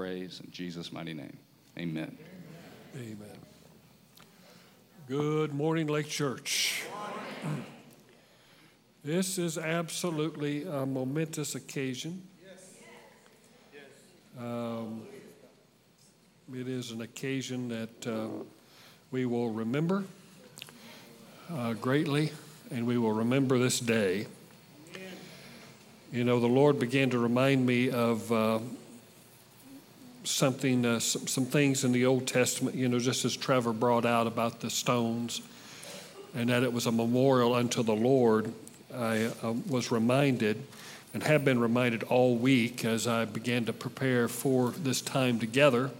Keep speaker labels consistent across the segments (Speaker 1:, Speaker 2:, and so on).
Speaker 1: praise. In Jesus' mighty name, amen.
Speaker 2: Amen. Good morning, Lake Church. This is absolutely a momentous occasion. Yes. Um, it is an occasion that uh, we will remember uh, greatly, and we will remember this day. You know, the Lord began to remind me of uh, something, uh, some, some things in the Old Testament, you know, just as Trevor brought out about the stones and that it was a memorial unto the Lord. I uh, was reminded and have been reminded all week as I began to prepare for this time together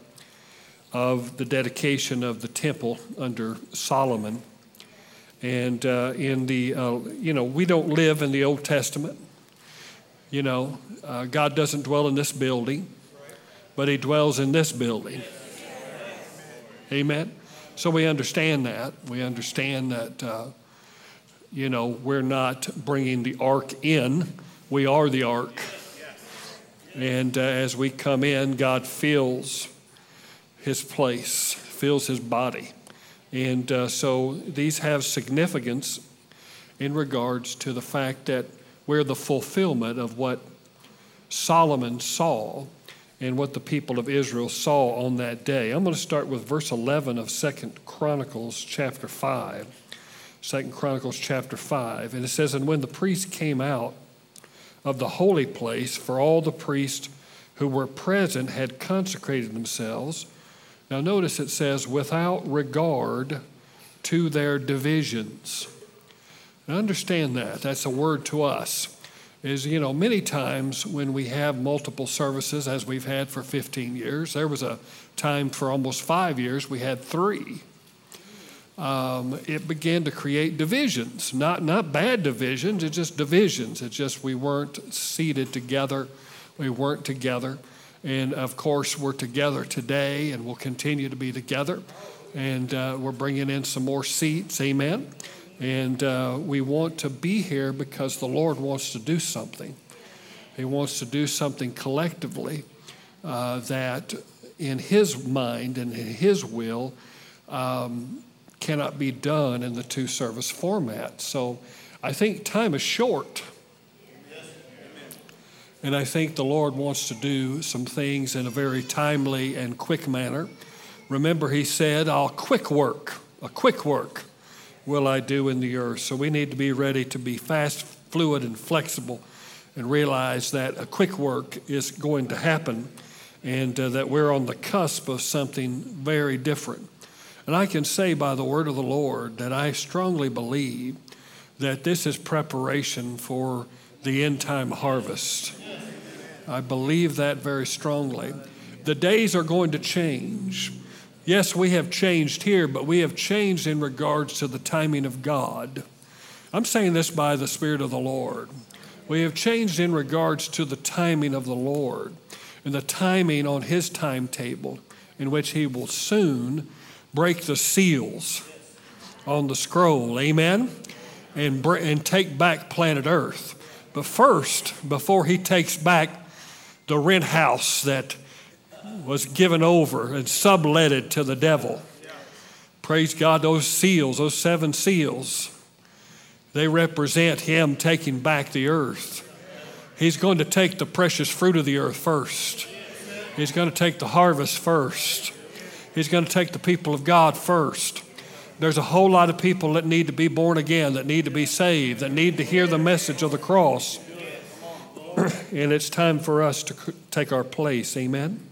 Speaker 2: of the dedication of the temple under Solomon. And uh, in the, uh, you know, we don't live in the Old Testament. You know, uh, God doesn't dwell in this building, but He dwells in this building. Amen. So we understand that. We understand that, uh, you know, we're not bringing the ark in, we are the ark. And uh, as we come in, God fills his place, fills his body. And uh, so these have significance in regards to the fact that we're the fulfillment of what Solomon saw and what the people of Israel saw on that day. I'm going to start with verse 11 of Second Chronicles chapter 5. Second Chronicles chapter 5. And it says, And when the priests came out of the holy place, for all the priests who were present had consecrated themselves. Now notice it says, without regard to their divisions. Now understand that. That's a word to us is, you know, many times when we have multiple services, as we've had for 15 years, there was a time for almost five years we had three. Um, it began to create divisions, not, not bad divisions, it's just divisions. It's just we weren't seated together, we weren't together. And of course, we're together today and we'll continue to be together. And uh, we're bringing in some more seats, amen. And uh, we want to be here because the Lord wants to do something. He wants to do something collectively uh, that, in His mind and in His will, um, cannot be done in the two service format. So I think time is short. And I think the Lord wants to do some things in a very timely and quick manner. Remember, He said, I'll quick work, a quick work will I do in the earth. So we need to be ready to be fast, fluid, and flexible and realize that a quick work is going to happen and uh, that we're on the cusp of something very different. And I can say by the word of the Lord that I strongly believe that this is preparation for the end time harvest. I believe that very strongly. The days are going to change. Yes, we have changed here, but we have changed in regards to the timing of God. I'm saying this by the Spirit of the Lord. We have changed in regards to the timing of the Lord and the timing on His timetable, in which He will soon break the seals on the scroll. Amen? And, and take back planet Earth. But first, before He takes back the rent house that was given over and subletted to the devil. Praise God, those seals, those seven seals, they represent Him taking back the earth. He's going to take the precious fruit of the earth first, He's going to take the harvest first, He's going to take the people of God first. There's a whole lot of people that need to be born again, that need to be saved, that need to hear the message of the cross. and it's time for us to take our place. Amen.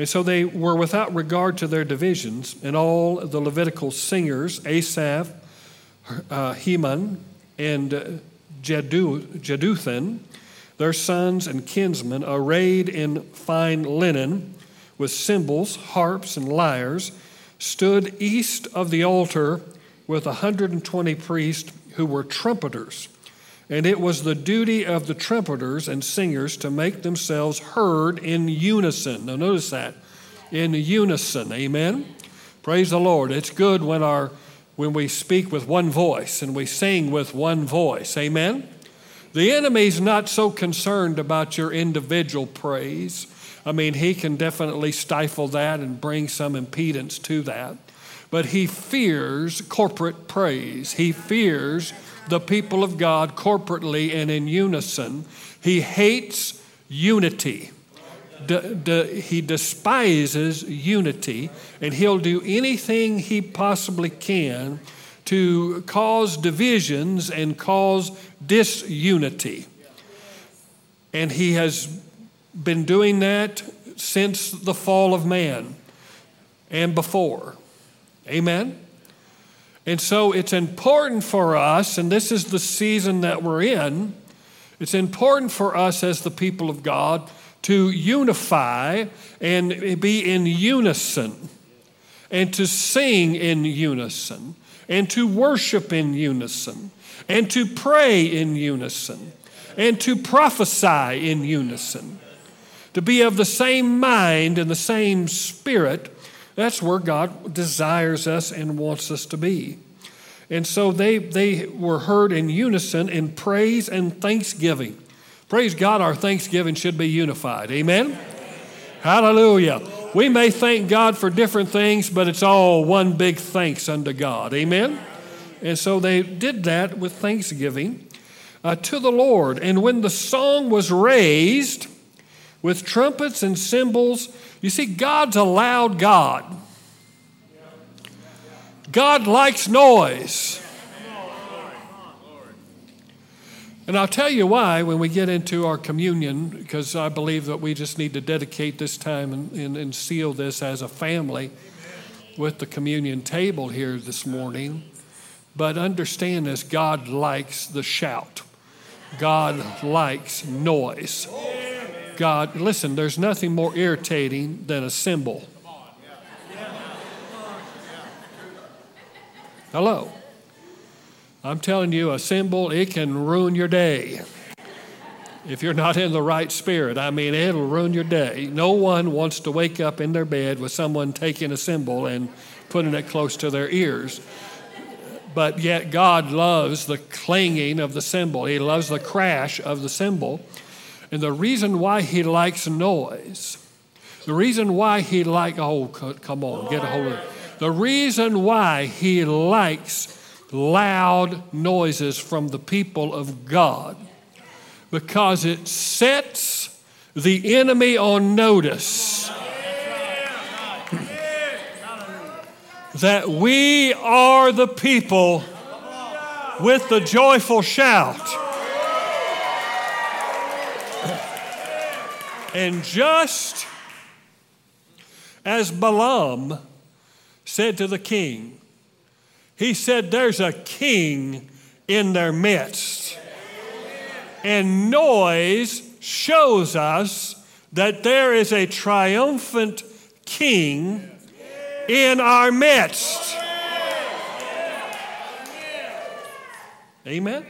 Speaker 2: And so they were without regard to their divisions, and all the Levitical singers, Asaph, uh, Heman, and uh, Jeduthun, their sons and kinsmen, arrayed in fine linen, with cymbals, harps, and lyres, stood east of the altar with 120 priests who were trumpeters. And it was the duty of the trumpeters and singers to make themselves heard in unison. Now, notice that in unison. Amen. Praise the Lord. It's good when our when we speak with one voice and we sing with one voice. Amen. The enemy's not so concerned about your individual praise. I mean, he can definitely stifle that and bring some impedance to that. But he fears corporate praise. He fears the people of God corporately and in unison. He hates unity. D- d- he despises unity, and he'll do anything he possibly can to cause divisions and cause disunity. And he has been doing that since the fall of man and before. Amen? And so it's important for us, and this is the season that we're in, it's important for us as the people of God to unify and be in unison, and to sing in unison, and to worship in unison, and to pray in unison, and to prophesy in unison. To be of the same mind and the same spirit, that's where God desires us and wants us to be. And so they, they were heard in unison in praise and thanksgiving. Praise God, our thanksgiving should be unified. Amen? Hallelujah. We may thank God for different things, but it's all one big thanks unto God. Amen? And so they did that with thanksgiving uh, to the Lord. And when the song was raised with trumpets and cymbals, you see, God's a loud God. God likes noise. And I'll tell you why when we get into our communion, because I believe that we just need to dedicate this time and, and, and seal this as a family with the communion table here this morning. But understand this God likes the shout, God likes noise. God, listen, there's nothing more irritating than a cymbal. Hello. I'm telling you, a cymbal, it can ruin your day if you're not in the right spirit. I mean, it'll ruin your day. No one wants to wake up in their bed with someone taking a cymbal and putting it close to their ears. But yet, God loves the clanging of the cymbal, He loves the crash of the cymbal. And the reason why He likes noise, the reason why He like, oh, come on, get a hold of it the reason why he likes loud noises from the people of God because it sets the enemy on notice that we are the people with the joyful shout. And just as Balaam said to the king, He said, There's a king in their midst. And noise shows us that there is a triumphant king in our midst. Amen? Amen?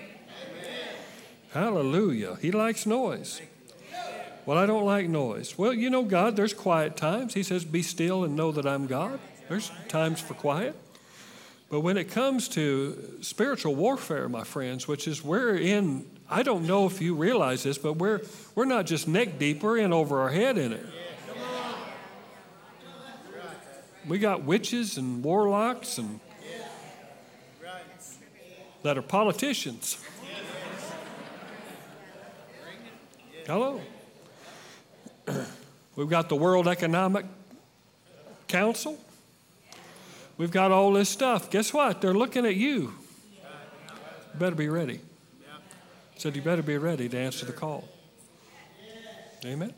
Speaker 2: Hallelujah. He likes noise. Well, I don't like noise. Well, you know, God, there's quiet times. He says, Be still and know that I'm God. There's times for quiet. But when it comes to spiritual warfare, my friends, which is we're in, I don't know if you realize this, but we're, we're not just neck deep, we're in over our head in it. We got witches and warlocks and that are politicians. Hello. We've got the World Economic Council. We've got all this stuff. Guess what? They're looking at you. Better be ready. Said you better be ready to answer the call. Amen.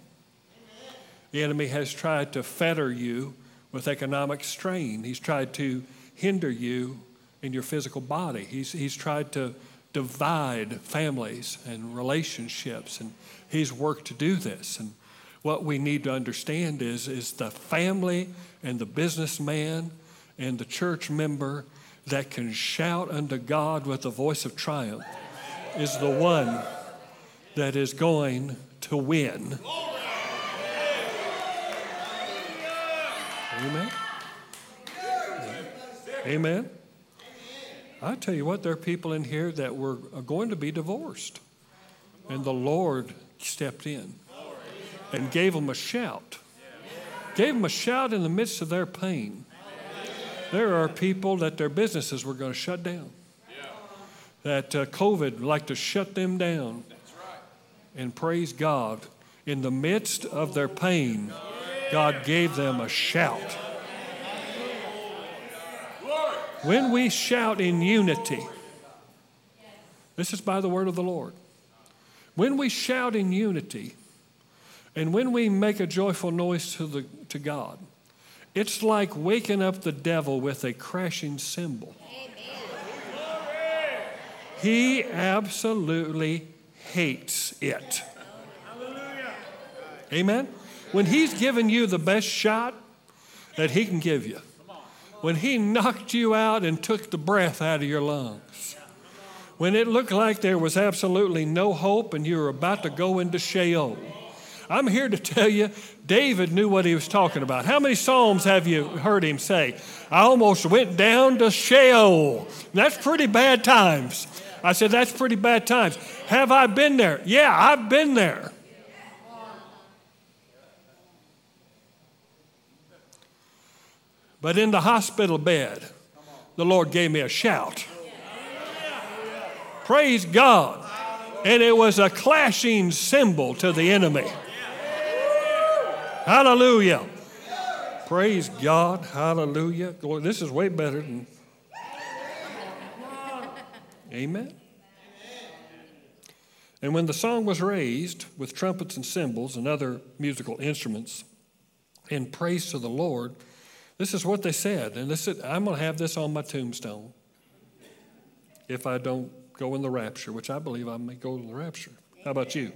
Speaker 2: The enemy has tried to fetter you with economic strain. He's tried to hinder you in your physical body. He's, he's tried to divide families and relationships, and he's worked to do this. And what we need to understand is, is the family and the businessman and the church member that can shout unto God with the voice of triumph is the one that is going to win. Amen. Amen. I tell you what, there are people in here that were going to be divorced, and the Lord stepped in. And gave them a shout. Gave them a shout in the midst of their pain. There are people that their businesses were going to shut down. That uh, COVID would like to shut them down. And praise God, in the midst of their pain, God gave them a shout. When we shout in unity, this is by the word of the Lord. When we shout in unity, and when we make a joyful noise to, the, to God, it's like waking up the devil with a crashing cymbal. He absolutely hates it. Amen? When he's given you the best shot that he can give you, when he knocked you out and took the breath out of your lungs, when it looked like there was absolutely no hope and you were about to go into Sheol. I'm here to tell you, David knew what he was talking about. How many Psalms have you heard him say? I almost went down to Sheol. That's pretty bad times. I said, That's pretty bad times. Have I been there? Yeah, I've been there. But in the hospital bed, the Lord gave me a shout. Praise God. And it was a clashing cymbal to the enemy. Hallelujah. Praise God. Hallelujah. This is way better than. Amen. And when the song was raised with trumpets and cymbals and other musical instruments in praise to the Lord, this is what they said, and this is, I'm going to have this on my tombstone if I don't go in the rapture, which I believe I may go to the rapture. How about you?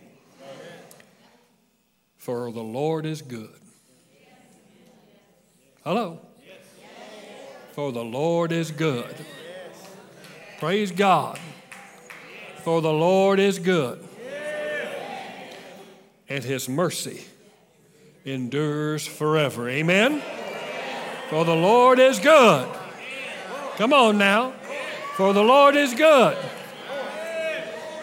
Speaker 2: For the Lord is good. Hello? For the Lord is good. Praise God. For the Lord is good. And his mercy endures forever. Amen? For the Lord is good. Come on now. For the Lord is good.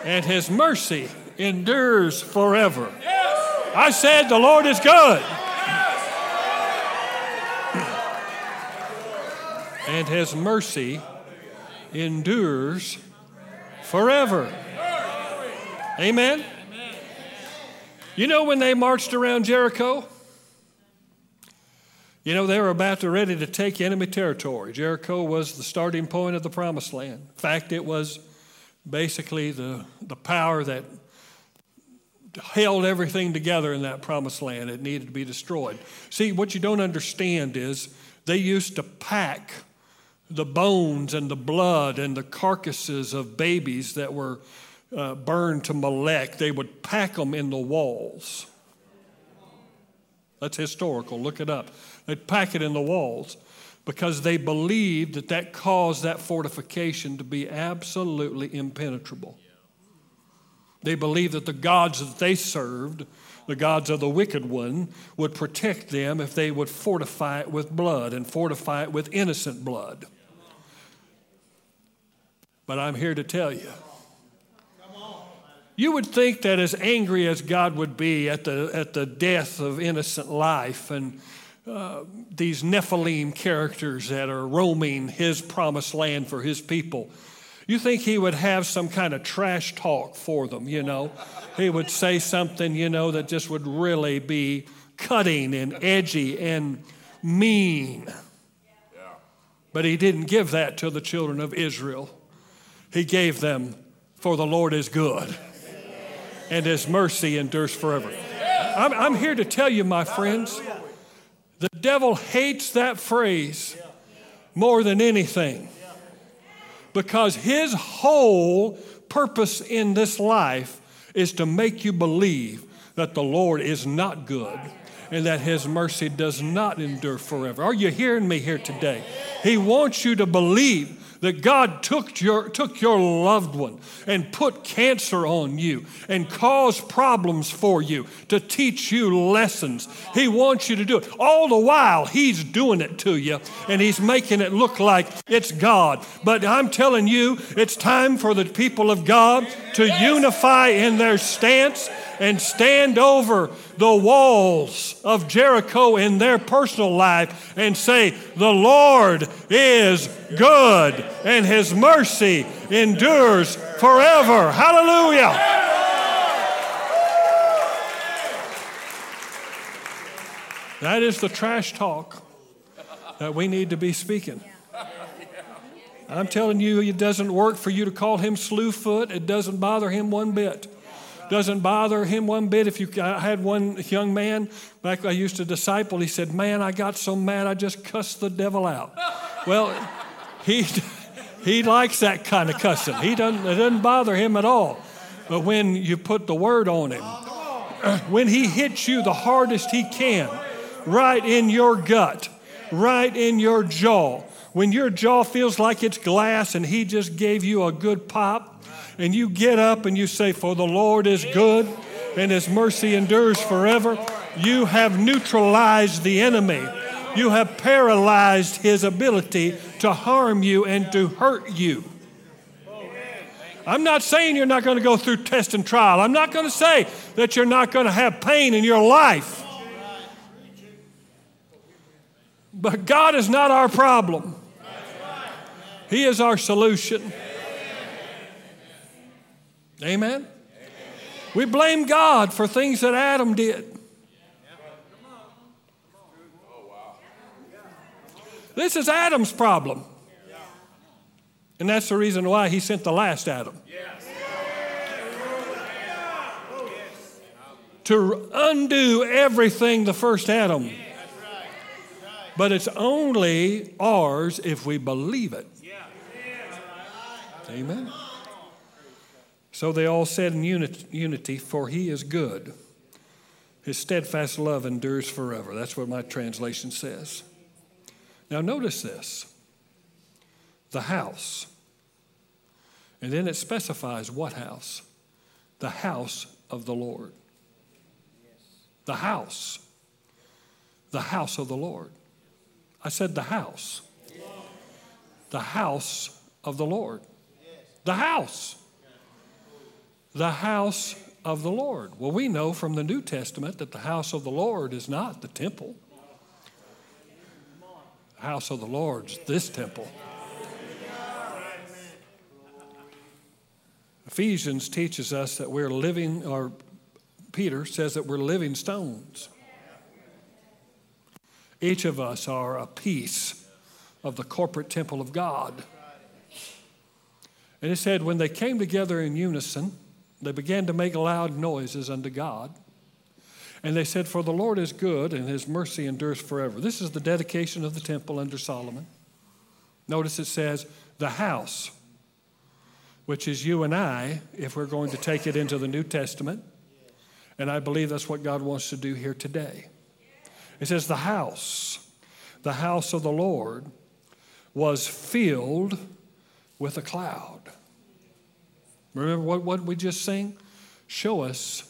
Speaker 2: And his mercy endures forever. I said, The Lord is good. And his mercy endures forever. Amen. You know when they marched around Jericho? You know, they were about to ready to take enemy territory. Jericho was the starting point of the promised land. In fact, it was basically the, the power that held everything together in that promised land. It needed to be destroyed. See, what you don't understand is they used to pack the bones and the blood and the carcasses of babies that were uh, burned to Molech, they would pack them in the walls. That's historical. Look it up. They'd pack it in the walls because they believed that that caused that fortification to be absolutely impenetrable. They believed that the gods that they served, the gods of the wicked one, would protect them if they would fortify it with blood and fortify it with innocent blood. But I'm here to tell you. You would think that as angry as God would be at the, at the death of innocent life and uh, these Nephilim characters that are roaming his promised land for his people. You think he would have some kind of trash talk for them, you know? He would say something, you know, that just would really be cutting and edgy and mean. But he didn't give that to the children of Israel. He gave them, for the Lord is good, and his mercy endures forever. I'm, I'm here to tell you, my friends, the devil hates that phrase more than anything because his whole purpose in this life is to make you believe that the Lord is not good and that his mercy does not endure forever. Are you hearing me here today? He wants you to believe that God took your, took your loved one and put cancer on you and caused problems for you to teach you lessons. He wants you to do it. All the while, He's doing it to you and He's making it look like it's God. But I'm telling you, it's time for the people of God to unify in their stance and stand over the walls of Jericho in their personal life and say, The Lord is good and his mercy endures forever. Hallelujah. That is the trash talk that we need to be speaking. I'm telling you, it doesn't work for you to call him slewfoot. It doesn't bother him one bit. Doesn't bother him one bit. If you, I had one young man back I used to disciple. He said, "Man, I got so mad I just cussed the devil out." Well, he he likes that kind of cussing. He doesn't. It doesn't bother him at all. But when you put the word on him, when he hits you the hardest he can, right in your gut, right in your jaw. When your jaw feels like it's glass and He just gave you a good pop, and you get up and you say, For the Lord is good and His mercy endures forever, you have neutralized the enemy. You have paralyzed his ability to harm you and to hurt you. I'm not saying you're not going to go through test and trial. I'm not going to say that you're not going to have pain in your life. But God is not our problem, He is our solution. Amen? We blame God for things that Adam did. This is Adam's problem. And that's the reason why he sent the last Adam. To undo everything the first Adam but it's only ours if we believe it. Amen. So they all said in unity, For he is good. His steadfast love endures forever. That's what my translation says. Now, notice this the house. And then it specifies what house? The house of the Lord. The house. The house of the Lord. I said, the house. The house of the Lord. The house. The house of the Lord. Well, we know from the New Testament that the house of the Lord is not the temple. The house of the Lord is this temple. Ephesians teaches us that we're living, or Peter says that we're living stones. Each of us are a piece of the corporate temple of God. And it said, when they came together in unison, they began to make loud noises unto God. And they said, For the Lord is good, and his mercy endures forever. This is the dedication of the temple under Solomon. Notice it says, The house, which is you and I, if we're going to take it into the New Testament. And I believe that's what God wants to do here today. It says, The house, the house of the Lord, was filled with a cloud. Remember what, what we just sang? Show us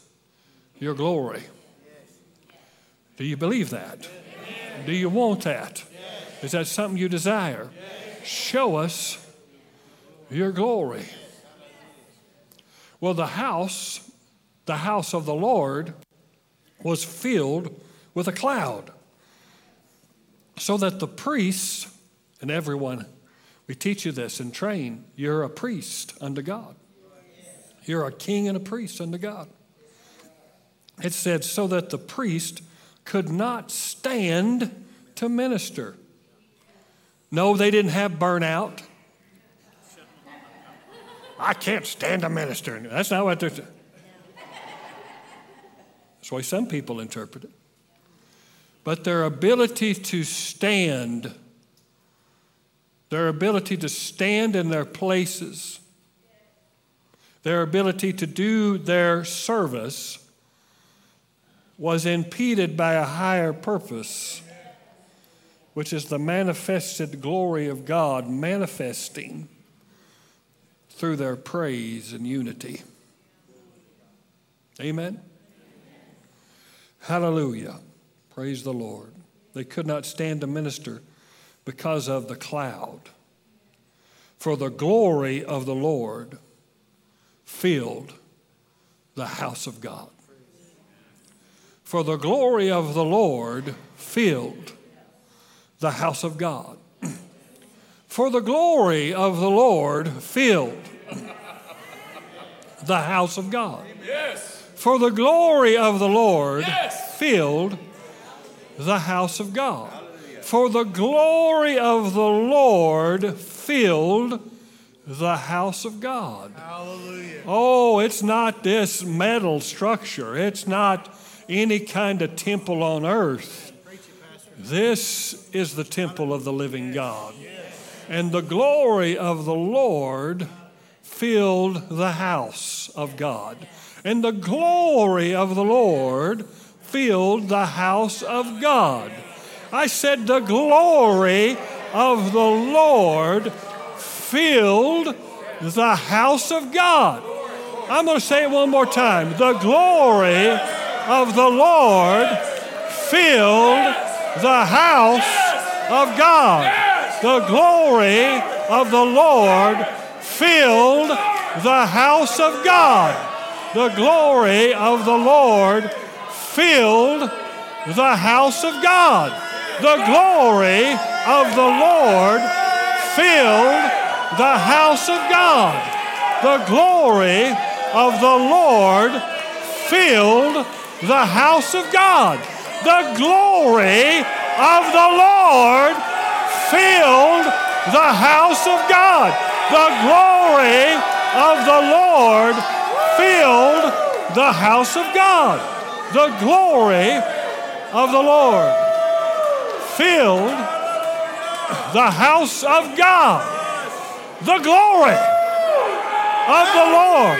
Speaker 2: your glory. Do you believe that? Do you want that? Is that something you desire? Show us your glory. Well, the house, the house of the Lord, was filled with a cloud, so that the priests and everyone, we teach you this and train, you're a priest unto God. You're a king and a priest unto God. It said, so that the priest could not stand to minister. No, they didn't have burnout. I can't stand to minister. That's not what they're. saying. That's the way some people interpret it but their ability to stand, their ability to stand in their places, their ability to do their service was impeded by a higher purpose, which is the manifested glory of God manifesting through their praise and unity. Amen? Hallelujah. Praise the Lord. They could not stand to minister because of the cloud. For the glory of the Lord filled the house of God. For the glory of the Lord filled the house of God. For the glory of the Lord filled the house of God.
Speaker 3: Yes.
Speaker 2: For the glory of the Lord
Speaker 3: Yes.
Speaker 2: filled the house of God. For the glory of the Lord filled the house of God.
Speaker 3: Hallelujah.
Speaker 2: Oh, it's not this metal structure. It's not any kind of temple on earth. This is the temple of the living God. And the glory of the Lord filled the house of God. And the glory of the Lord filled the house of God. I said, the glory of the Lord filled the house of God. I'm going to say it one more time. The glory of the Lord filled the house of God. The glory of the Lord filled the house of God. The glory of the Lord filled the house of God. The glory of the Lord filled the house of God. The glory of the Lord filled the house of God. The glory of the Lord filled the house of God. The glory of the Lord filled the house of God. The glory of the Lord filled the house of God. The glory of the Lord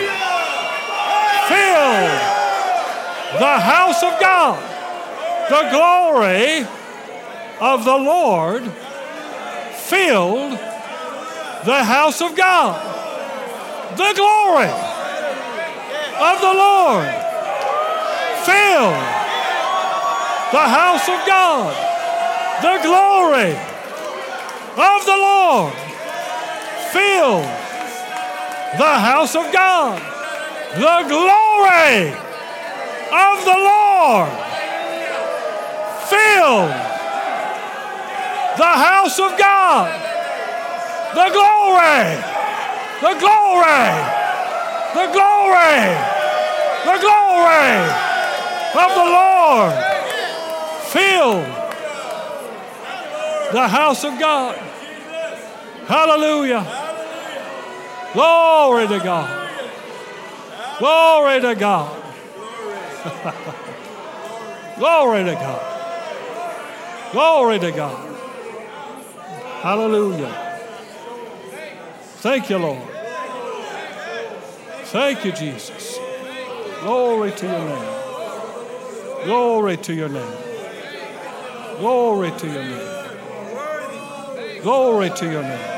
Speaker 2: filled the house of God. The glory of the Lord filled the house of God. The glory of the Lord filled the house of God. The glory of the Lord filled the house of God. The glory of the Lord fill the house of God. The glory, the glory, the glory, the glory of the Lord fill the house of God. Hallelujah. Glory to God. Glory to God. Glory to God. Glory to God. Hallelujah. Thank you, Lord. Thank you, Jesus. Glory to your name. Glory to your name. Glory to your name. Glory to your name.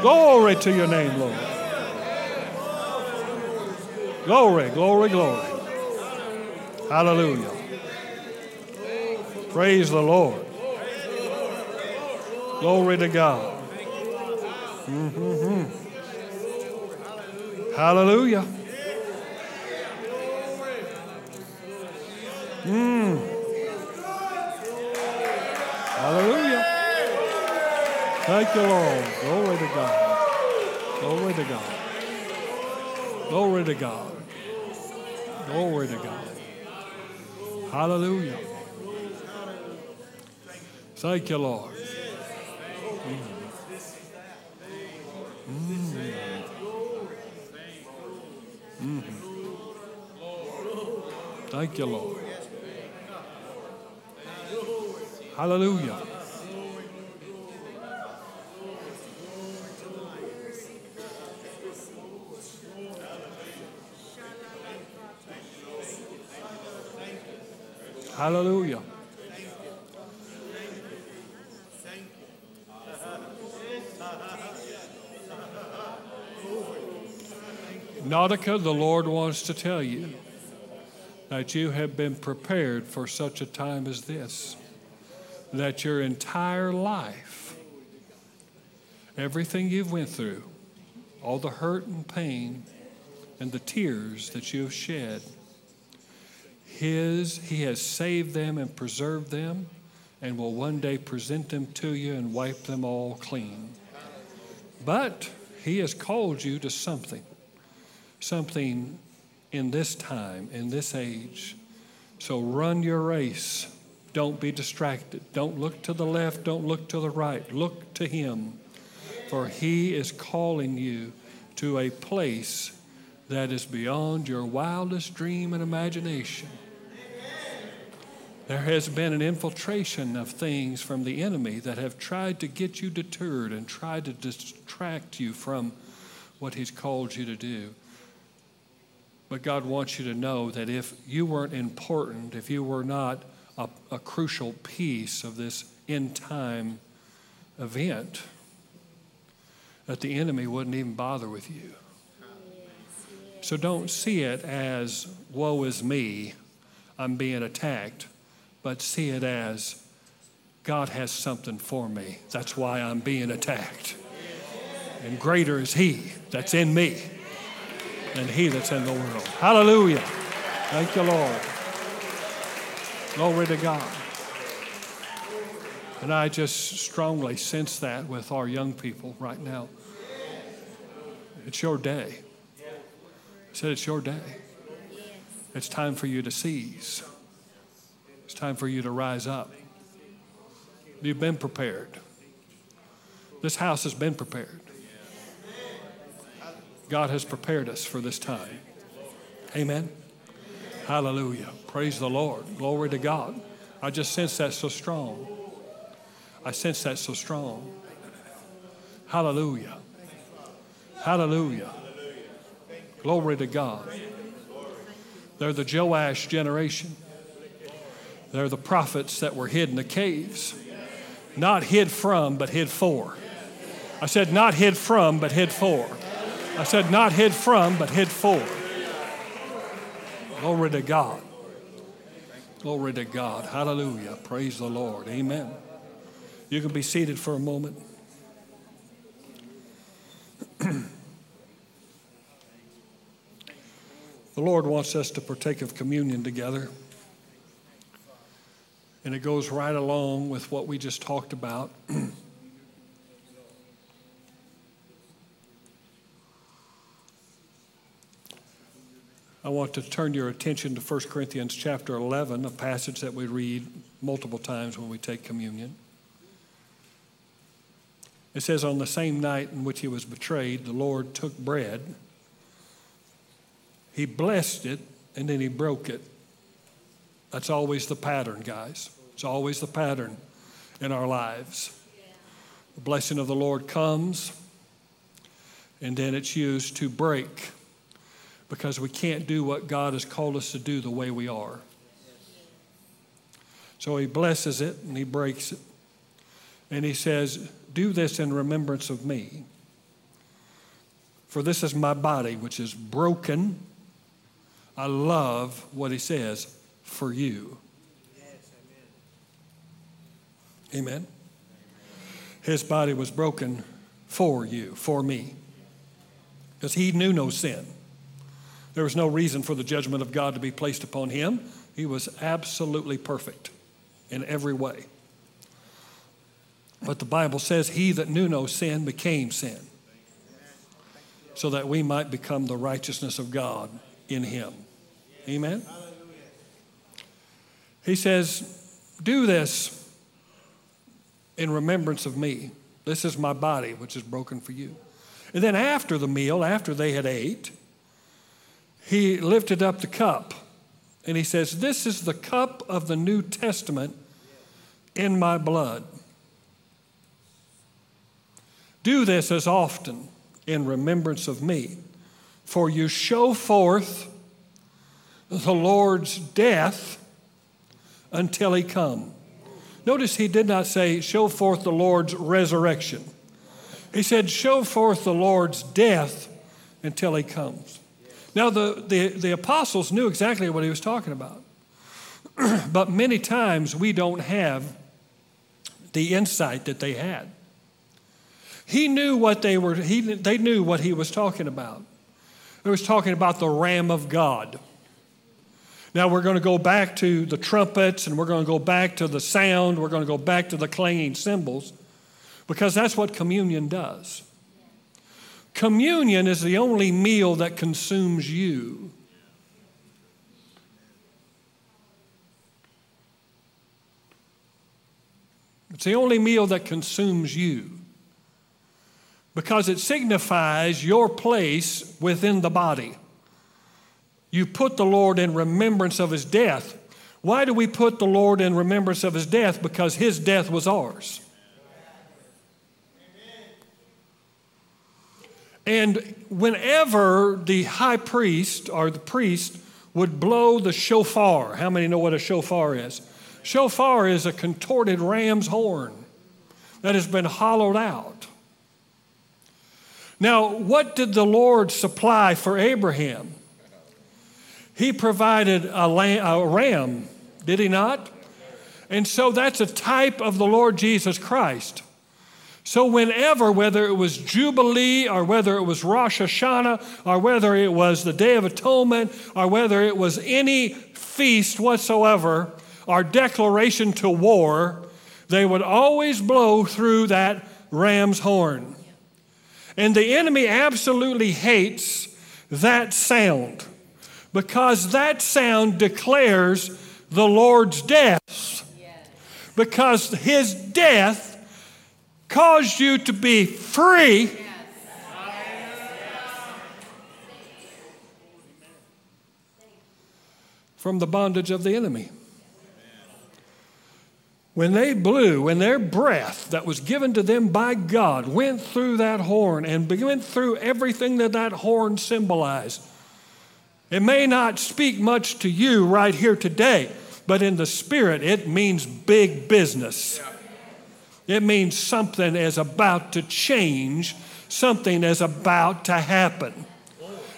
Speaker 2: Glory to your name, Lord. Glory, glory, glory. Hallelujah. Praise the Lord. Glory to God. Mhm. Hallelujah. Mm. Hallelujah. Thank you, Lord. Glory to God. Glory to God. Glory to God. Glory to God. Hallelujah. Thank you, Lord. Mm. Mm. Thank you, Lord. Hallelujah. Hallelujah. Nautica, the Lord wants to tell you that you have been prepared for such a time as this, that your entire life, everything you've went through, all the hurt and pain and the tears that you have shed, His, He has saved them and preserved them and will one day present them to you and wipe them all clean. But He has called you to something, something in this time, in this age. So run your race. Don't be distracted. Don't look to the left. Don't look to the right. Look to Him. For He is calling you to a place that is beyond your wildest dream and imagination. There has been an infiltration of things from the enemy that have tried to get you deterred and tried to distract you from what He's called you to do. But God wants you to know that if you weren't important, if you were not a, a crucial piece of this end time event, that the enemy wouldn't even bother with you. So don't see it as, woe is me, I'm being attacked, but see it as, God has something for me. That's why I'm being attacked. And greater is He that's in me than He that's in the world. Hallelujah. Thank you, Lord. Glory to God. And I just strongly sense that with our young people right now. It's your day. I said, It's your day. It's time for you to seize. It's time for you to rise up. You've been prepared. This house has been prepared. God has prepared us for this time. Amen. Hallelujah. Praise the Lord. Glory to God. I just sense that so strong. I sense that so strong. Hallelujah. Hallelujah. Glory to God. They're the Joash generation. They're the prophets that were hid in the caves. Not hid from, but hid for. I said, not hid from, but hid for. I said, not hid from, but hid for. Glory to God. Glory to God. Hallelujah. Praise the Lord. Amen. You can be seated for a moment. the Lord wants us to partake of communion together. And it goes right along with what we just talked about. I want to turn your attention to 1 Corinthians chapter 11, a passage that we read multiple times when we take communion. It says, On the same night in which he was betrayed, the Lord took bread, he blessed it, and then he broke it. That's always the pattern, guys. It's always the pattern in our lives. The blessing of the Lord comes, and then it's used to break because we can't do what God has called us to do the way we are. So he blesses it and he breaks it. And he says, Do this in remembrance of me. For this is my body, which is broken. I love what he says, for you. Amen. His body was broken for you, for me. Because he knew no sin. There was no reason for the judgment of God to be placed upon him. He was absolutely perfect in every way. But the Bible says, He that knew no sin became sin, so that we might become the righteousness of God in him. Amen? He says, Do this in remembrance of me. This is my body, which is broken for you. And then after the meal, after they had ate, he lifted up the cup and he says, This is the cup of the New Testament in my blood. Do this as often in remembrance of me, for you show forth the Lord's death until he come. Notice he did not say, show forth the Lord's resurrection. He said, show forth the Lord's death until he comes. Now, the, the, the apostles knew exactly what he was talking about. but many times we don't have the insight that they had. He knew what they were, he, they knew what he was talking about. He was talking about the Lamb of God. Now we're going to go back to the trumpets and we're going to go back to the sound. We're going to go back to the clanging cymbals because that's what communion does. Communion is the only meal that consumes you. It's the only meal that consumes you because it signifies your place within the body. You put the Lord in remembrance of his death. Why do we put the Lord in remembrance of his death? Because his death was ours. And whenever the high priest or the priest would blow the shofar, how many know what a shofar is? Shofar is a contorted ram's horn that has been hollowed out. Now, what did the Lord supply for Abraham? He provided a, lamb, a ram, did he not? And so that's a type of the Lord Jesus Christ. So, whenever, whether it was Jubilee or whether it was Rosh Hashanah or whether it was the Day of Atonement or whether it was any feast whatsoever, our declaration to war, they would always blow through that ram's horn. And the enemy absolutely hates that sound because that sound declares the Lord's death. Because his death caused you to be free. From the bondage of the enemy. When they blew, when their breath that was given to them by God went through that horn and went through everything that that horn symbolized, it may not speak much to you right here today, but in the spirit, it means big business. It means something is about to change, something is about to happen.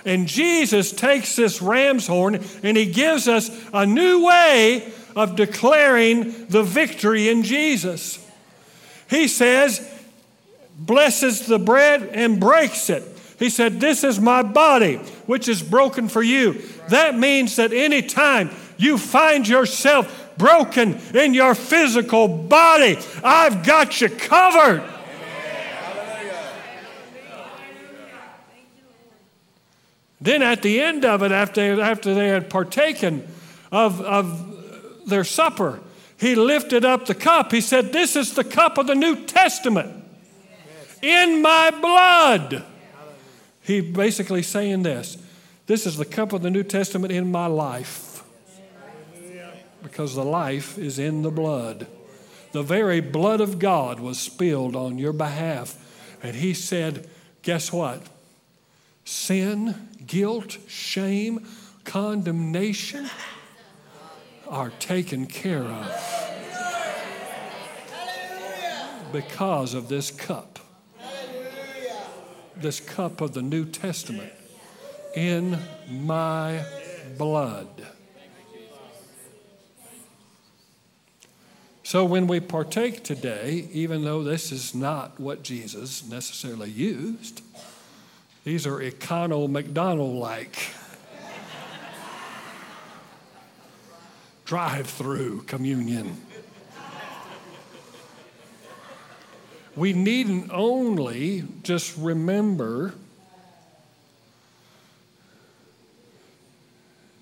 Speaker 2: And Jesus takes this ram's horn and he gives us a new way of declaring the victory in Jesus. He says, blesses the bread and breaks it. He said, This is my body, which is broken for you. That means that anytime you find yourself broken in your physical body. I've got you covered. Then at the end of it, after, after they had partaken of, of their supper, he lifted up the cup. He said, This is the cup of the New Testament in my blood. He basically saying this this is the cup of the New Testament in my life because the life is in the blood. The very blood of God was spilled on your behalf. And he said, Guess what? Sin, guilt, shame, condemnation are taken care of because of this cup. This cup of the New Testament in my blood. So when we partake today, even though this is not what Jesus necessarily used, these are econo McDonald like drive through communion. We needn't only just remember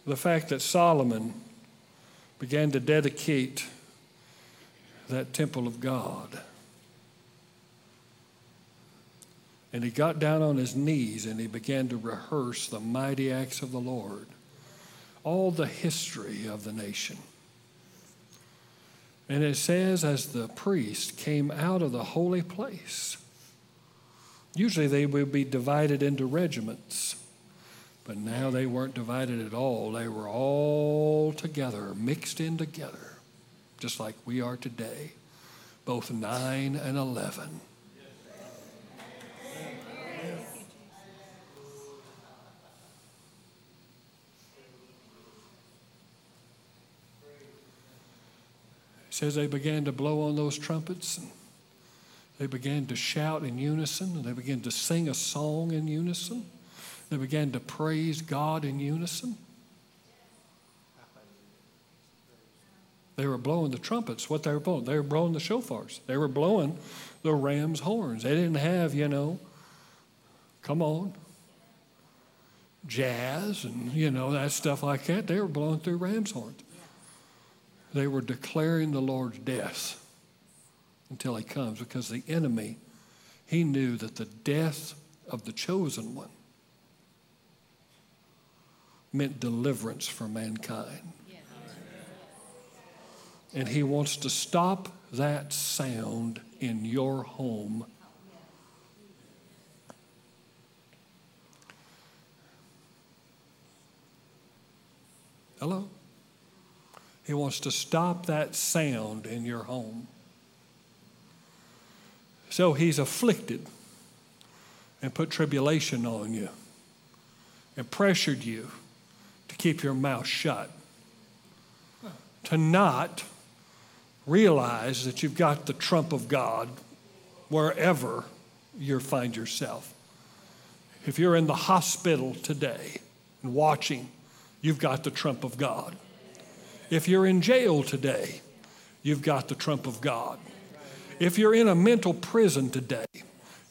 Speaker 2: the fact that Solomon began to dedicate that temple of God. And he got down on his knees and he began to rehearse the mighty acts of the Lord, all the history of the nation. And it says, as the priest came out of the holy place, usually they would be divided into regiments, but now they weren't divided at all. They were all together, mixed in together just like we are today, both 9 and 11. Says they began to blow on those trumpets and they began to shout in unison and they began to sing a song in unison. They began to praise God in unison. They were blowing the trumpets. What they were blowing? They were blowing the shofars. They were blowing the ram's horns. They didn't have, you know, come on, jazz and, you know, that stuff like that. They were blowing through ram's horns. They were declaring the Lord's death until he comes because the enemy, he knew that the death of the chosen one meant deliverance for mankind. And he wants to stop that sound in your home. Hello? He wants to stop that sound in your home. So he's afflicted and put tribulation on you and pressured you to keep your mouth shut, to not realize that you've got the trump of God wherever you find yourself. If you're in the hospital today and watching, you've got the trump of God. If you're in jail today, you've got the trump of God. If you're in a mental prison today,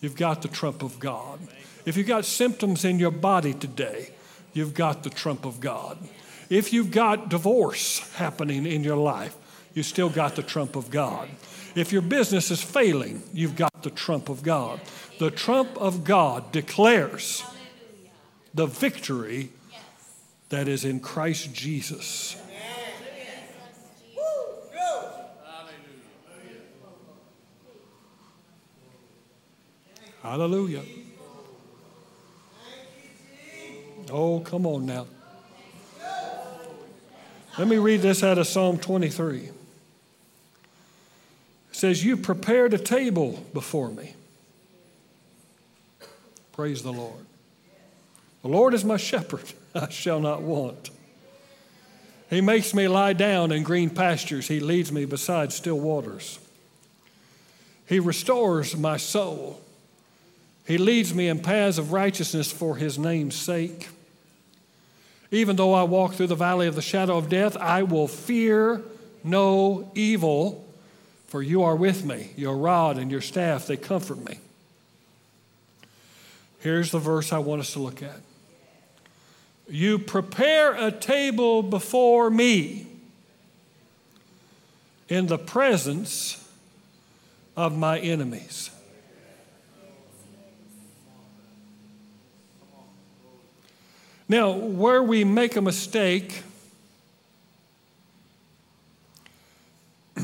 Speaker 2: you've got the trump of God. If you've got symptoms in your body today, you've got the trump of God. If you've got divorce happening in your life, you still got the trump of God. If your business is failing, you've got the trump of God. The trump of God declares the victory that is in Christ Jesus. Hallelujah. Oh, come on now. Let me read this out of Psalm 23. It says, You prepared a table before me. Praise the Lord. The Lord is my shepherd, I shall not want. He makes me lie down in green pastures, He leads me beside still waters. He restores my soul. He leads me in paths of righteousness for His name's sake. Even though I walk through the valley of the shadow of death, I will fear no evil, for you are with me. Your rod and your staff, they comfort me. Here's the verse I want us to look at. You prepare a table before me in the presence of my enemies. Now, where we make a mistake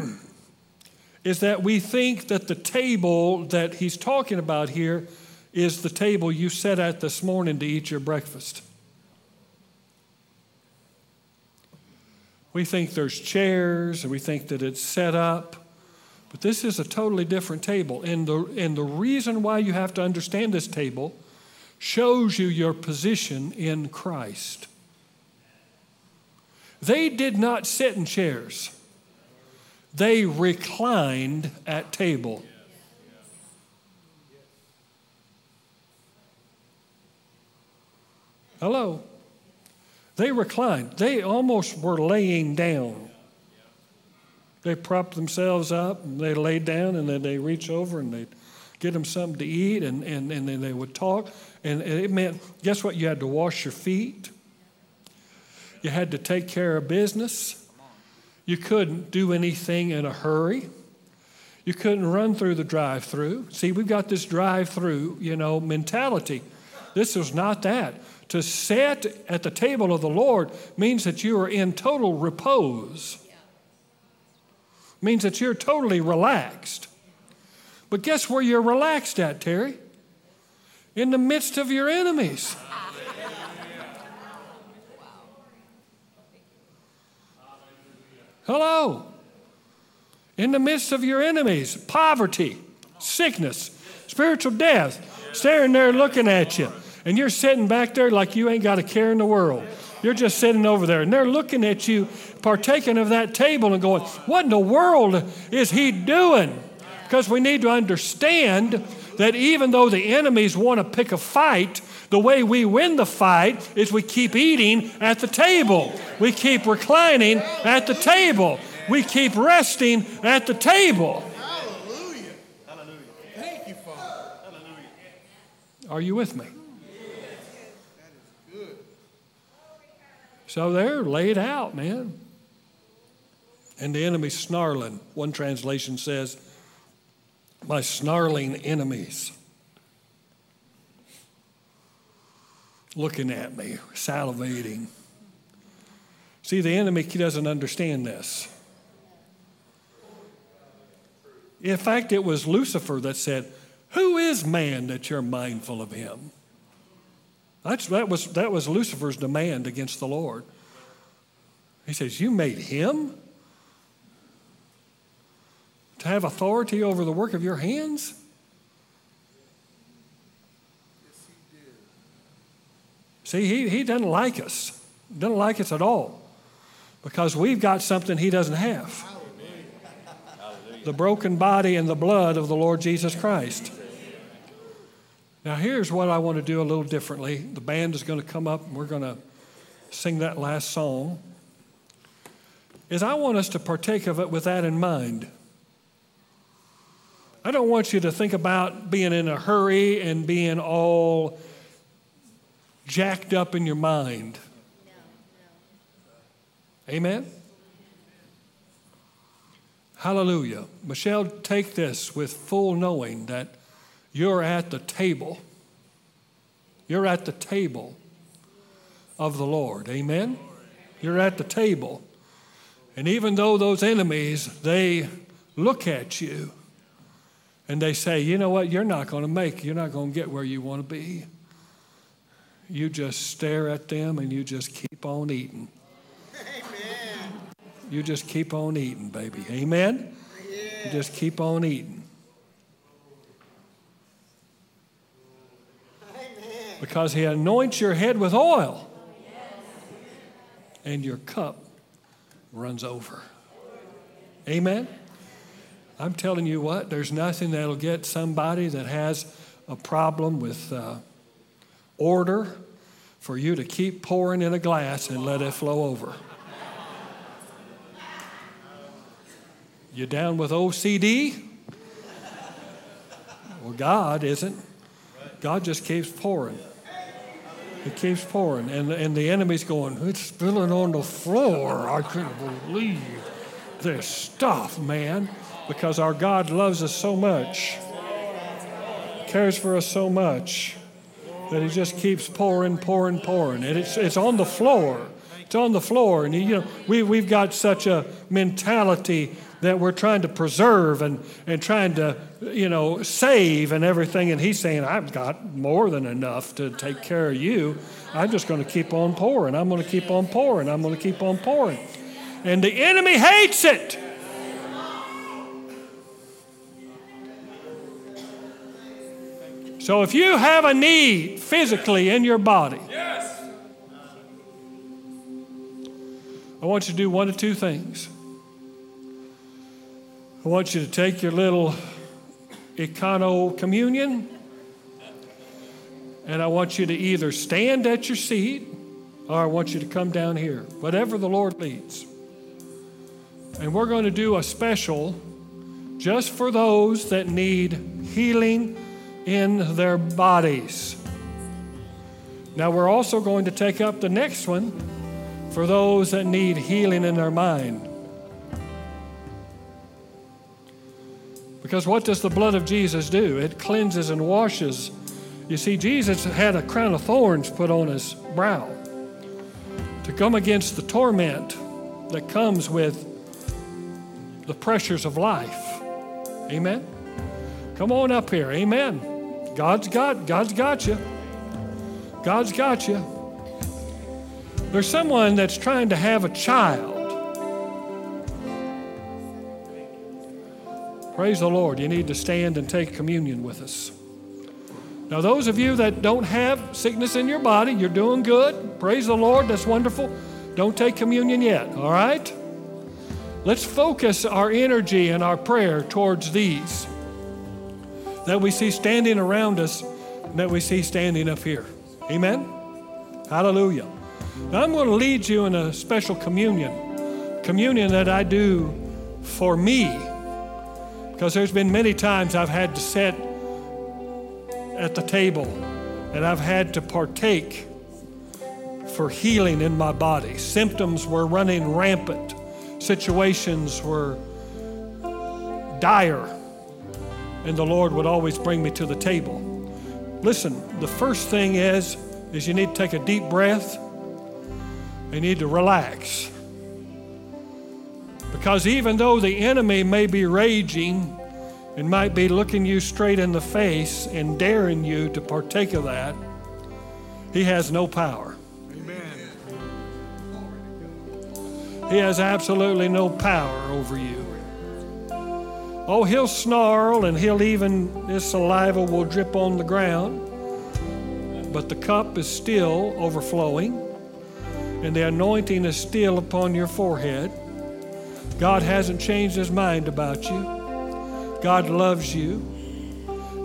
Speaker 2: is that we think that the table that he's talking about here is the table you sat at this morning to eat your breakfast. We think there's chairs and we think that it's set up, but this is a totally different table. And the, and the reason why you have to understand this table shows you your position in Christ. They did not sit in chairs, they reclined at table. Hello. They reclined. They almost were laying down. They propped themselves up and they laid down and then they reach over and they'd get them something to eat and, and, and then they would talk. And, it meant, guess what? You had to wash your feet. You had to take care of business. You couldn't do anything in a hurry. You couldn't run through the drive through. See, we've got this drive through, you know, mentality. This is not that. To sit at the table of the Lord means that you are in total repose, means that you're totally relaxed. But guess where you're relaxed at, Terry? In the midst of your enemies. Hello. In the midst of your enemies, poverty, sickness, spiritual death, staring there looking at you. And you're sitting back there like you ain't got a care in the world. You're just sitting over there, and they're looking at you, partaking of that table, and going, What in the world is he doing? Because we need to understand that even though the enemies want to pick a fight, the way we win the fight is we keep eating at the table. We keep reclining at the table. we keep resting at the table.
Speaker 3: Hallelujah. Hallelujah. Thank you, Father. Hallelujah.
Speaker 2: Are you with me?
Speaker 3: That is good.
Speaker 2: So they're laid out, man. And the enemy snarling. One translation says, My snarling enemies. Looking at me, salivating. See, the enemy he doesn't understand this. In fact, it was Lucifer that said, Who is man that you're mindful of him? That's, that, was, that was Lucifer's demand against the Lord. He says, You made him to have authority over the work of your hands? See, he, he doesn't like us. Doesn't like us at all. Because we've got something he doesn't have. The broken body and the blood of the Lord Jesus Christ. Now, here's what I want to do a little differently. The band is going to come up and we're going to sing that last song. Is I want us to partake of it with that in mind. I don't want you to think about being in a hurry and being all jacked up in your mind. Amen? Hallelujah. Michelle, take this with full knowing that you're at the table. You're at the table of the Lord. Amen? You're at the table. And even though those enemies, they look at you and they say, you know what, you're not going to make, you're not going to get where you want to be. You just stare at them and you just keep on eating.
Speaker 3: Amen.
Speaker 2: You just keep on eating, baby. Amen? You just keep on eating.
Speaker 3: Amen.
Speaker 2: Because he anoints your head with oil and your cup runs over. Amen? I'm telling you what, there's nothing that'll get somebody that has a problem with uh, order for you to keep pouring in a glass and let it flow over. You down with OCD? Well, God isn't. God just keeps pouring. It keeps pouring. And, and the enemy's going, it's spilling on the floor. I couldn't believe this stuff, man. Because our God loves us so much, cares for us so much, that He just keeps pouring, pouring, pouring. And it's, it's on the floor. It's on the floor. And, you know, we, we've got such a mentality that we're trying to preserve and, and trying to, you know, save and everything. And he's saying, I've got more than enough to take care of you. I'm just going to keep on pouring. I'm going to keep on pouring. I'm going to keep on pouring. And the enemy hates it. So if you have a need physically in your body, I want you to do one of two things. I want you to take your little econo communion, and I want you to either stand at your seat or I want you to come down here, whatever the Lord leads. And we're going to do a special just for those that need healing in their bodies. Now, we're also going to take up the next one for those that need healing in their mind. Because what does the blood of Jesus do? It cleanses and washes. You see, Jesus had a crown of thorns put on his brow to come against the torment that comes with the pressures of life. Amen. Come on up here. Amen. God's got God's got you. God's got you. There's someone that's trying to have a child. Praise the Lord. You need to stand and take communion with us. Now, those of you that don't have sickness in your body, you're doing good. Praise the Lord. That's wonderful. Don't take communion yet, all right? Let's focus our energy and our prayer towards these that we see standing around us, that we see standing up here. Amen? Hallelujah. Now, I'm going to lead you in a special communion Communion that I do for me. Because there's been many times I've had to sit at the table and I've had to partake for healing in my body. Symptoms were running rampant, situations were dire, and the Lord would always bring me to the table. Listen, the first thing is is you need to take a deep breath. You need to relax. Because even though the enemy may be raging and might be looking you straight in the face and daring you to partake of that, he has no power.
Speaker 3: Amen.
Speaker 2: He has absolutely no power over you. Oh, he'll snarl and he'll even, his saliva will drip on the ground, but the cup is still overflowing and the anointing is still upon your forehead. God hasn't changed his mind about you. God loves you,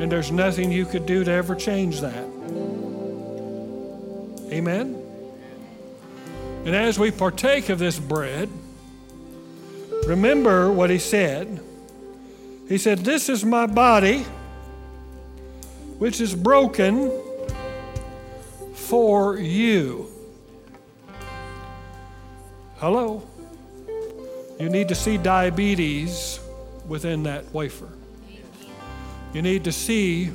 Speaker 2: and there's nothing you could do to ever change that. Amen? And as we partake of this bread, remember what he said. He said, This is my body, which is broken for you. Hello? You need to see diabetes within that wafer. You need to see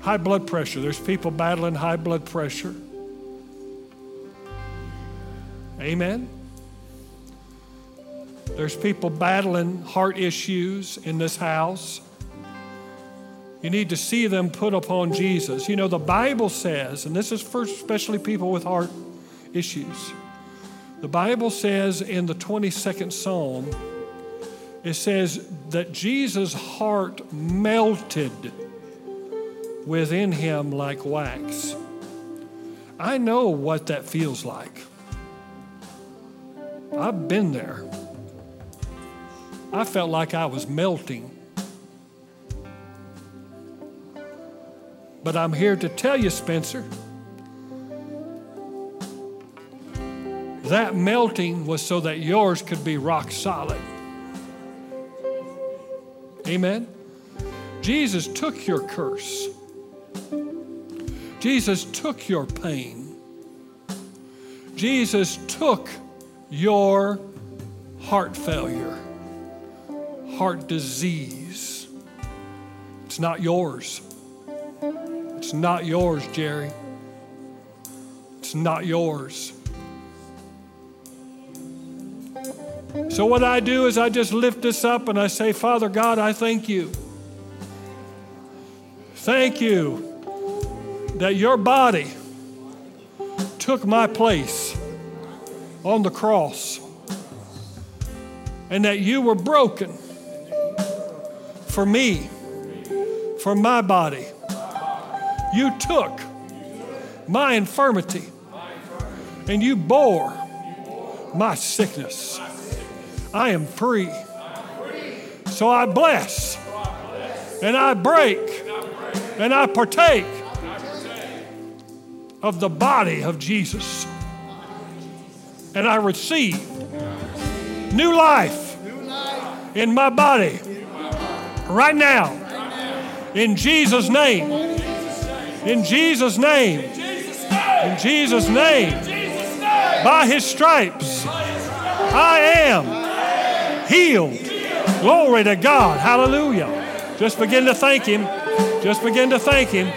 Speaker 2: high blood pressure. There's people battling high blood pressure. Amen. There's people battling heart issues in this house. You need to see them put upon Jesus. You know, the Bible says, and this is for especially people with heart issues. The Bible says in the 22nd Psalm, it says that Jesus' heart melted within him like wax. I know what that feels like. I've been there. I felt like I was melting. But I'm here to tell you, Spencer, that melting was so that yours could be rock solid. Amen? Jesus took your curse, Jesus took your pain, Jesus took your heart failure, heart disease. It's not yours. It's not yours, Jerry. It's not yours. So, what I do is I just lift this up and I say, Father God, I thank you. Thank you that your body took my place on the cross and that you were broken for me, for my body. You took my infirmity and you bore my sickness. I am free. So I bless and I break and I partake of the body of Jesus. And I receive new life in my body right now. In Jesus' name. In Jesus' name. In Jesus' name. By his stripes, I am healed. Glory to God. Hallelujah. Just begin to thank him. Just begin to thank him.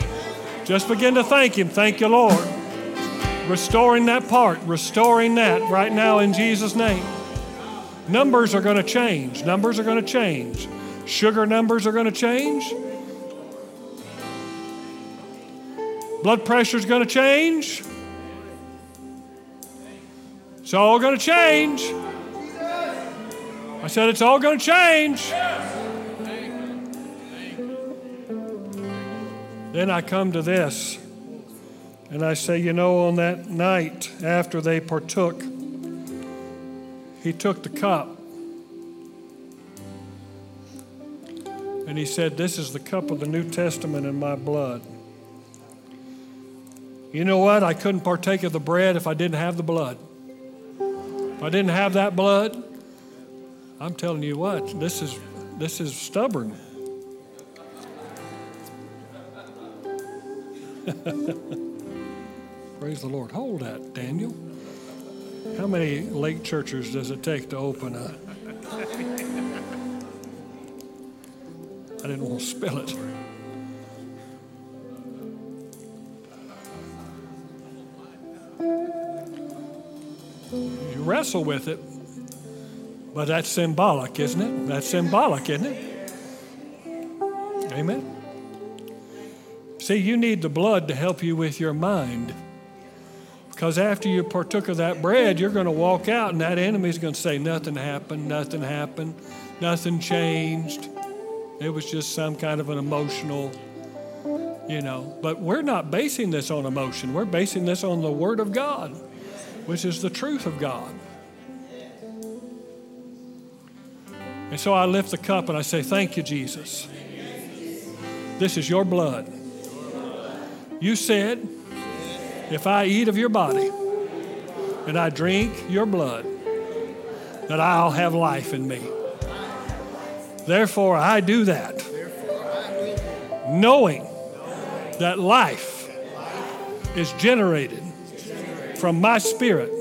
Speaker 2: Just begin to thank him. Thank you, Lord. Restoring that part, restoring that right now in Jesus' name. Numbers are going to change. Numbers are going to change. Sugar numbers are going to change. Blood pressure is going to change. It's all going to change. I said it's all going to change. Then I come to this and I say, you know, on that night after they partook, he took the cup and he said, This is the cup of the New Testament in my blood. You know what? I couldn't partake of the bread if I didn't have the blood. If I didn't have that blood, I'm telling you what, this is this is stubborn. Praise the Lord. Hold that, Daniel. How many lake churches does it take to open a? I didn't want to spill it. You wrestle with it, but that's symbolic, isn't it? That's symbolic, isn't it? Amen. See, you need the blood to help you with your mind. Because after you partook of that bread, you're going to walk out, and that enemy's going to say, Nothing happened, nothing happened, nothing changed. It was just some kind of an emotional, you know. But we're not basing this on emotion, we're basing this on the Word of God, which is the truth of God. And so I lift the cup and I say, Thank you, Jesus. This is your blood. You said, if I eat of your body and I drink your blood, that I'll have life in me. Therefore, I do that, knowing that life is generated from my spirit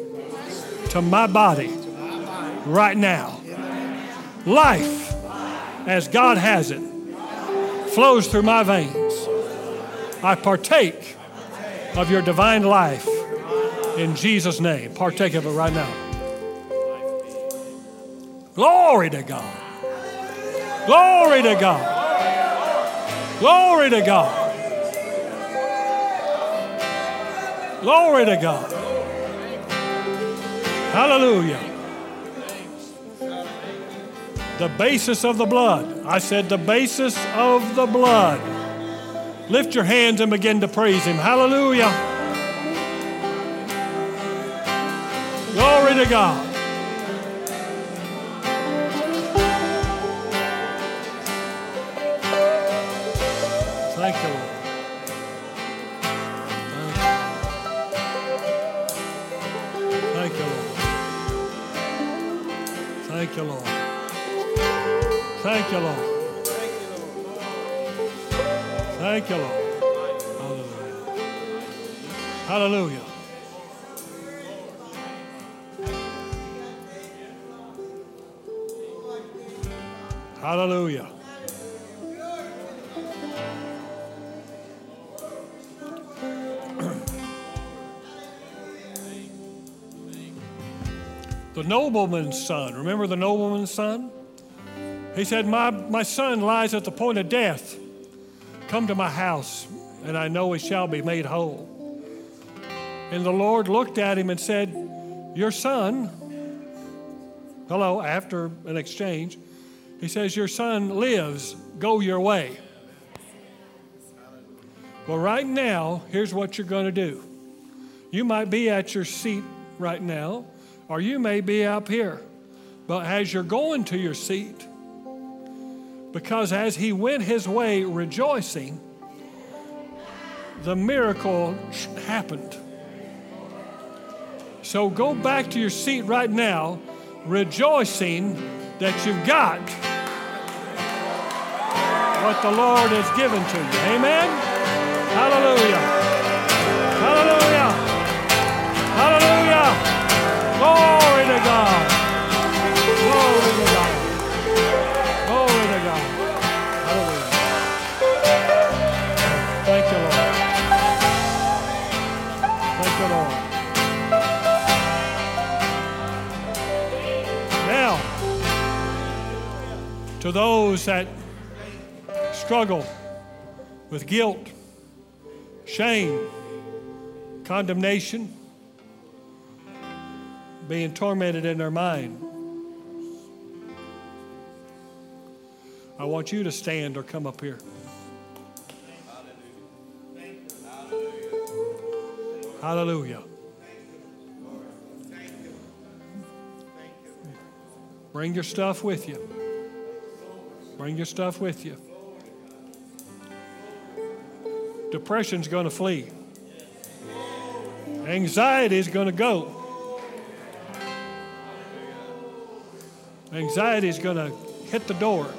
Speaker 2: to my body right now. Life, as God has it, flows through my veins. I partake of your divine life in Jesus' name. Partake of it right now. Glory to God. Glory to God. Glory to God. Glory to God. Hallelujah. The basis of the blood. I said the basis of the blood. Lift your hands and begin to praise Him. Hallelujah. Glory to God. Thank you, Lord. Hallelujah. Hallelujah. Hallelujah. the nobleman's son. Remember the nobleman's son? He said, my, my son lies at the point of death. Come to my house, and I know he shall be made whole. And the Lord looked at him and said, Your son, hello, after an exchange, he says, Your son lives, go your way. Well, right now, here's what you're going to do. You might be at your seat right now, or you may be up here. But as you're going to your seat, because as he went his way rejoicing, the miracle happened. So go back to your seat right now, rejoicing that you've got what the Lord has given to you. Amen? Hallelujah. Hallelujah. Hallelujah. Glory to God. Glory to God. To those that struggle with guilt, shame, condemnation, being tormented in their mind, I want you to stand or come up here. Hallelujah. Bring your stuff with you. Bring your stuff with you. Depression's going to flee. Anxiety is going to go. Anxiety is going to hit the door.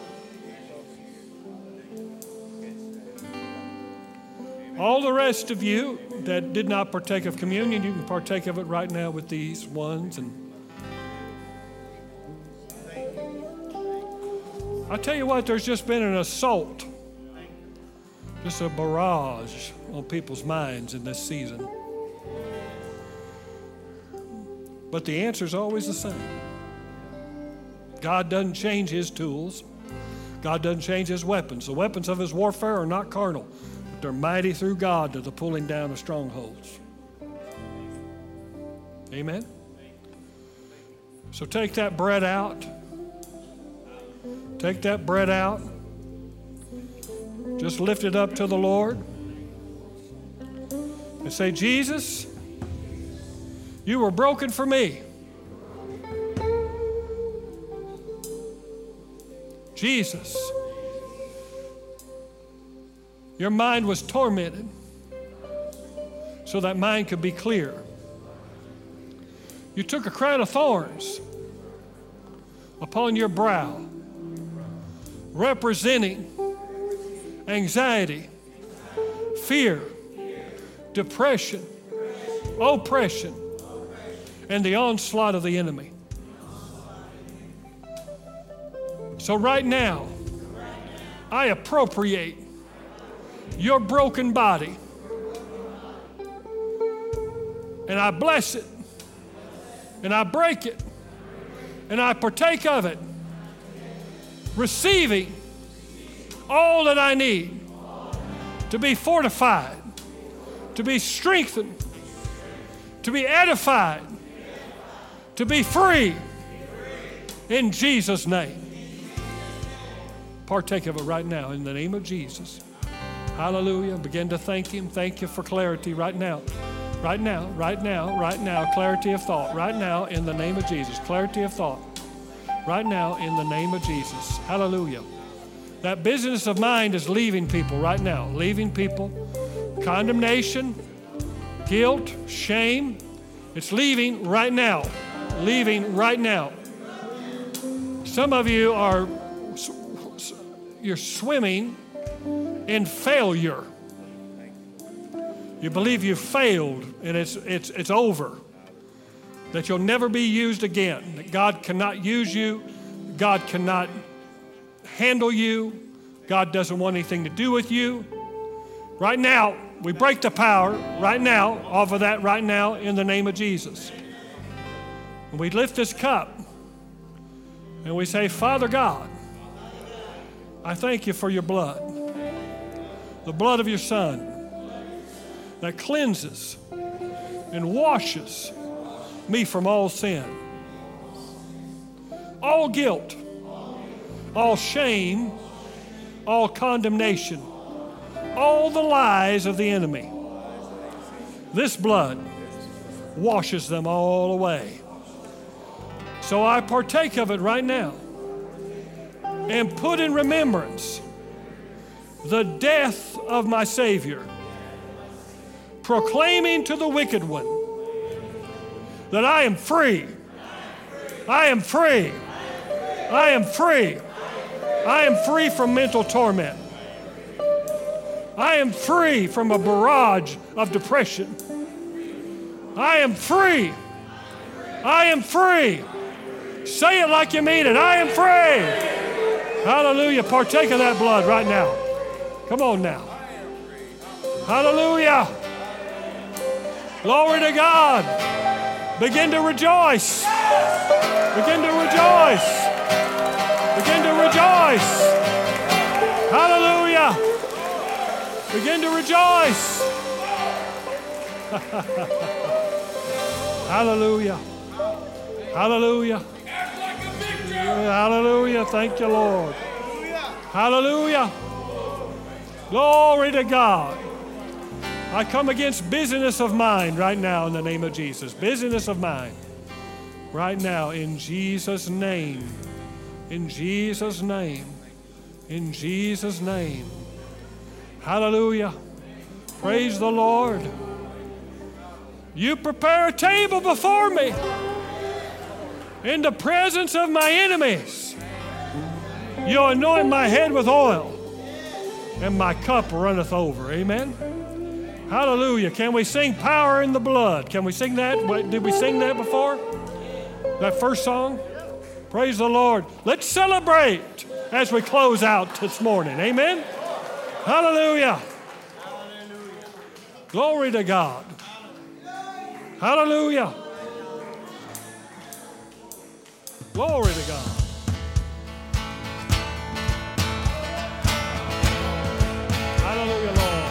Speaker 2: All the rest of you that did not partake of communion, you can partake of it right now with these ones. And I tell you what, there's just been an assault, just a barrage on people's minds in this season. But the answer is always the same. God doesn't change his tools. God doesn't change his weapons. The weapons of his warfare are not carnal, but they're mighty through God to the pulling down of strongholds. Amen? So take that bread out. Take that bread out. Just lift it up to the Lord. And say, Jesus, you were broken for me. Jesus, your mind was tormented so that mind could be clear. You took a crown of thorns upon your brow, representing anxiety, fear, depression, oppression, and the onslaught of the enemy. So, right now, I appropriate your broken body and I bless it and I break it and I partake of it, receiving all that I need to be fortified, to be strengthened, to be edified, to be free in Jesus' name. Partake of it right now in the name of Jesus. Hallelujah. Begin to thank Him. Thank you for clarity right now. Right now, right now, right now, clarity of thought. Right now, in the name of Jesus. Clarity of thought. Right now, in the name of Jesus. Hallelujah. That business of mind is leaving people right now, leaving people. Condemnation, guilt, shame, it's leaving right now. Leaving right now. Some of you are you're swimming in failure. You believe you failed and it's, it's, it's over. That you'll never be used again. That God cannot use you. God cannot handle you. God doesn't want anything to do with you. Right now, we break the power right now off of that right now in the name of Jesus. And we lift this cup and we say, Father God, I thank you for your blood, the blood of your Son that cleanses and washes me from all sin, all guilt, all shame, all condemnation, all the lies of the enemy. This blood washes them all away. So I partake of it right now and put in remembrance the death of my Savior, proclaiming to the wicked one that I am free. I am free. I am free. I am free from mental torment. I am free from a barrage of depression. I am free. I am free. Say it like you mean it. I am free. Hallelujah. Partake of that blood right now. Come on now. Hallelujah. Glory to God. Begin to rejoice. Begin to rejoice. Begin to rejoice. Hallelujah. Begin to rejoice. Hallelujah. Hallelujah. Hallelujah. Thank you, Lord. Hallelujah. Glory to God. I come against busyness of mind right now in the name of Jesus. Busyness of mind. Right now, in Jesus' name. In Jesus' name. In Jesus' name. Hallelujah. Praise the Lord. You prepare a table before me
Speaker 4: in the presence of my enemies. You anoint my head with oil, and my cup runneth over. Amen. Hallelujah. Can we sing Power in the Blood? Can we sing that? Did we sing that before? That first song? Praise the Lord. Let's celebrate as we close out this morning. Amen. Hallelujah. Glory to God. Hallelujah. Glory to God. Hallelujah, Lord.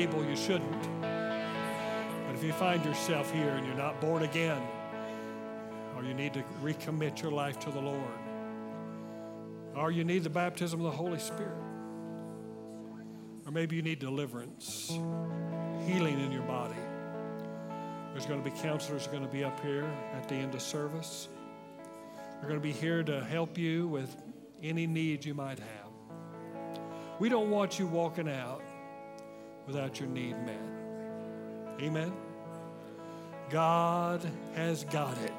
Speaker 2: you shouldn't. But if you find yourself here and you're not born again, or you need to recommit your life to the Lord, or you need the baptism of the Holy Spirit, or maybe you need deliverance, healing in your body. There's going to be counselors going to be up here at the end of service. They're going to be here to help you with any needs you might have. We don't want you walking out without your need met. Amen. God has got it.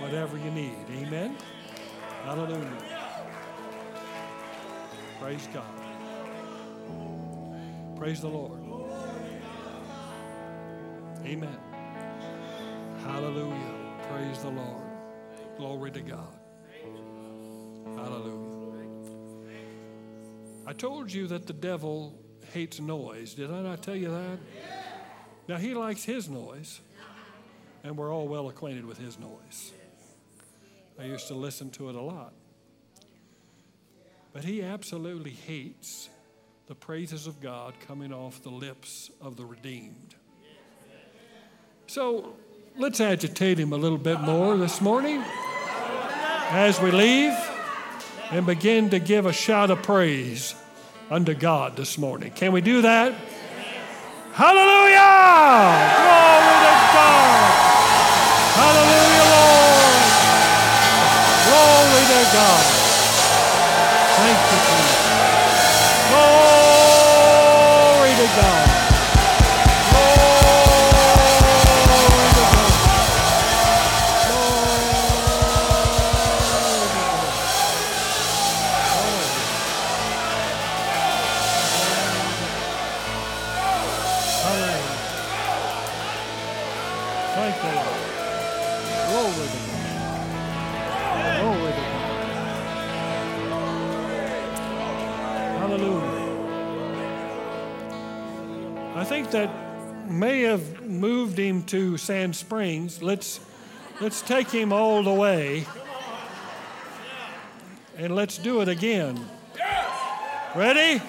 Speaker 2: Whatever you need. Amen. Hallelujah. Praise God. Praise the Lord. Amen. Hallelujah. Praise the Lord. Glory to God. Hallelujah. I told you that the devil hates noise. Did I not tell you that? Now, he likes his noise, and we're all well acquainted with his noise. I used to listen to it a lot. But he absolutely hates the praises of God coming off the lips of the redeemed. So let's agitate him a little bit more this morning as we leave and begin to give a shout of praise unto God this morning. Can we do that? Hallelujah! Glory to God! Hallelujah, Lord! Glory to God! Thank you, Jesus. Glory to God! Think that may have moved him to Sand Springs. Let's let's take him all the way. And let's do it again. Ready?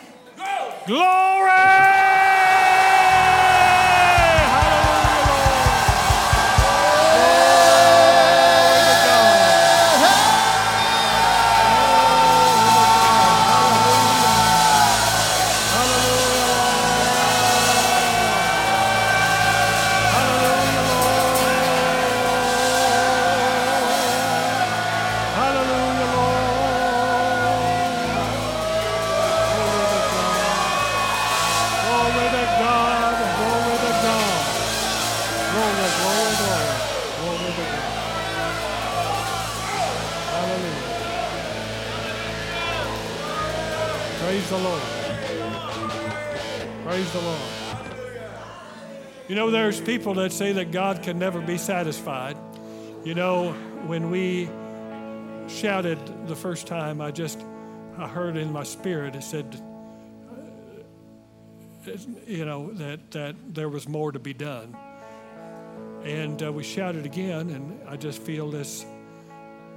Speaker 2: Glory! People that say that God can never be satisfied. You know, when we shouted the first time, I just I heard in my spirit it said, uh, you know, that that there was more to be done. And uh, we shouted again, and I just feel this.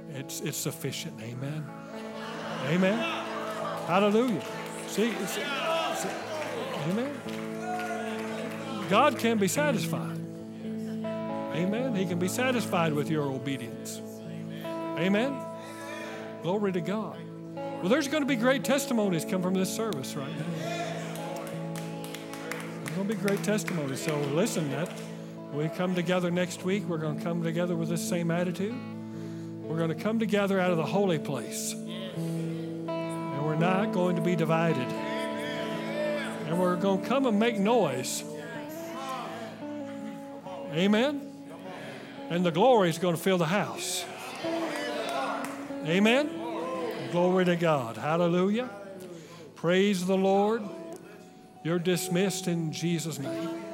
Speaker 2: It's it's sufficient. Amen. Amen. Hallelujah. See, amen. God can be satisfied. Amen. He can be satisfied with your obedience. Amen. Glory to God. Well, there's going to be great testimonies come from this service right now. There's going to be great testimonies. So listen, that we come together next week, we're going to come together with this same attitude. We're going to come together out of the holy place. And we're not going to be divided. And we're going to come and make noise. Amen. And the glory is going to fill the house. Amen. Glory to God. Hallelujah. Praise the Lord. You're dismissed in Jesus' name.